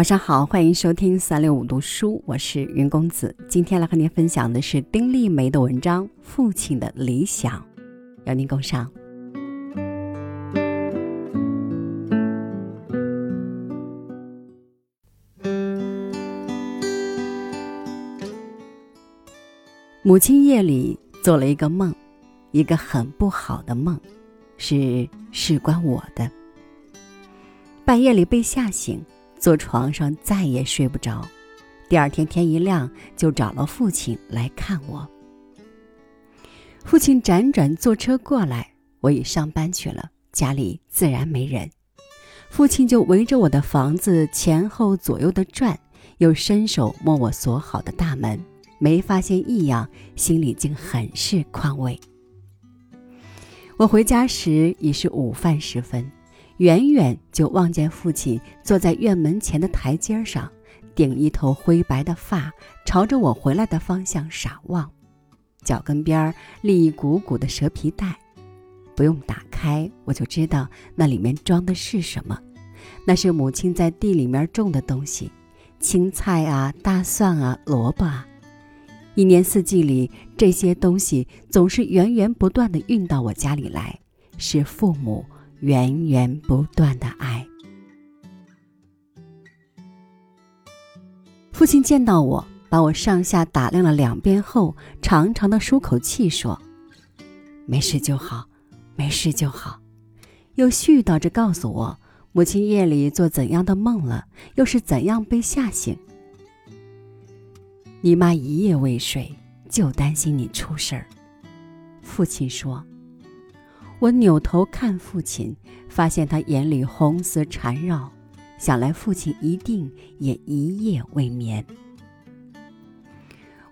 晚上好，欢迎收听三六五读书，我是云公子。今天来和您分享的是丁立梅的文章《父亲的理想》，邀您共赏。母亲夜里做了一个梦，一个很不好的梦，是事关我的。半夜里被吓醒。坐床上再也睡不着，第二天天一亮就找了父亲来看我。父亲辗转坐车过来，我已上班去了，家里自然没人。父亲就围着我的房子前后左右的转，又伸手摸我锁好的大门，没发现异样，心里竟很是宽慰。我回家时已是午饭时分。远远就望见父亲坐在院门前的台阶上，顶一头灰白的发，朝着我回来的方向傻望，脚跟边立一鼓鼓的蛇皮袋，不用打开我就知道那里面装的是什么，那是母亲在地里面种的东西，青菜啊、大蒜啊、萝卜啊，一年四季里这些东西总是源源不断的运到我家里来，是父母。源源不断的爱。父亲见到我，把我上下打量了两遍后，长长的舒口气说：“没事就好，没事就好。”又絮叨着告诉我，母亲夜里做怎样的梦了，又是怎样被吓醒。你妈一夜未睡，就担心你出事儿。父亲说。我扭头看父亲，发现他眼里红丝缠绕，想来父亲一定也一夜未眠。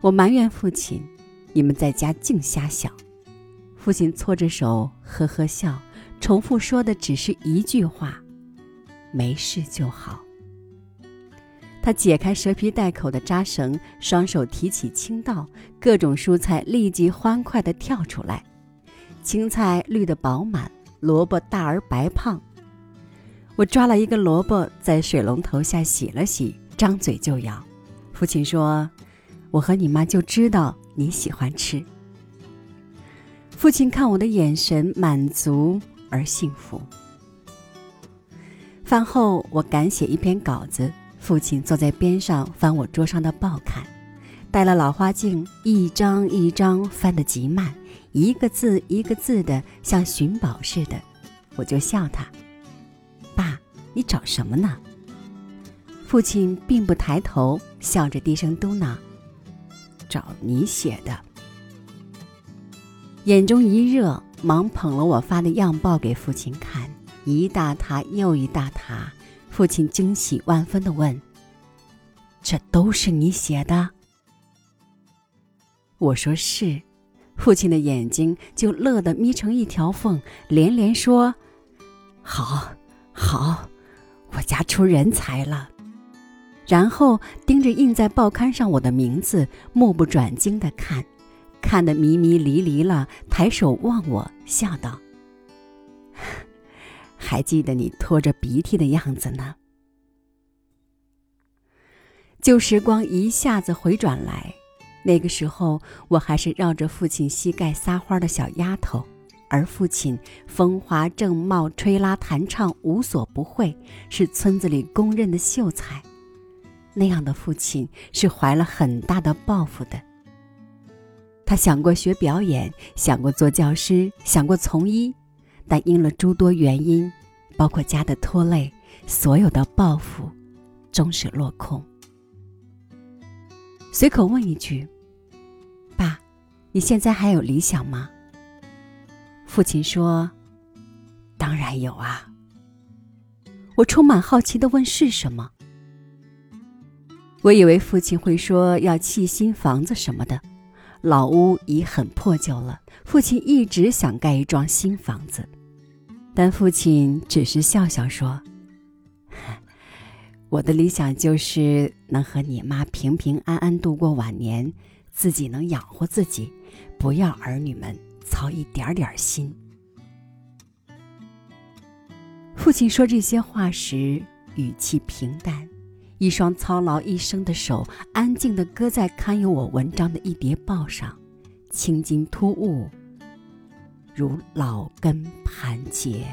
我埋怨父亲：“你们在家净瞎想。”父亲搓着手呵呵笑，重复说的只是一句话：“没事就好。”他解开蛇皮袋口的扎绳，双手提起青稻，各种蔬菜立即欢快地跳出来。青菜绿得饱满，萝卜大而白胖。我抓了一个萝卜，在水龙头下洗了洗，张嘴就咬。父亲说：“我和你妈就知道你喜欢吃。”父亲看我的眼神满足而幸福。饭后，我赶写一篇稿子，父亲坐在边上翻我桌上的报看，戴了老花镜，一张一张翻得极慢。一个字一个字的，像寻宝似的，我就笑他：“爸，你找什么呢？”父亲并不抬头，笑着低声嘟囔：“找你写的。”眼中一热，忙捧了我发的样报给父亲看，一大沓又一大沓。父亲惊喜万分的问：“这都是你写的？”我说：“是。”父亲的眼睛就乐得眯成一条缝，连连说：“好，好，我家出人才了。”然后盯着印在报刊上我的名字，目不转睛的看，看得迷迷离离了，抬手望我，笑道：“还记得你拖着鼻涕的样子呢。”旧时光一下子回转来。那个时候，我还是绕着父亲膝盖撒欢的小丫头，而父亲风华正茂、吹拉弹唱无所不会，是村子里公认的秀才。那样的父亲是怀了很大的抱负的。他想过学表演，想过做教师，想过从医，但因了诸多原因，包括家的拖累，所有的抱负终是落空。随口问一句：“，你现在还有理想吗？”父亲说：“当然有啊。”我充满好奇的问：“是什么？”我以为父亲会说要砌新房子什么的，老屋已很破旧了。父亲一直想盖一幢新房子，但父亲只是笑笑说。我的理想就是能和你妈平平安安度过晚年，自己能养活自己，不要儿女们操一点点心。父亲说这些话时语气平淡，一双操劳一生的手，安静地搁在刊有我文章的一叠报上，青筋突兀，如老根盘结。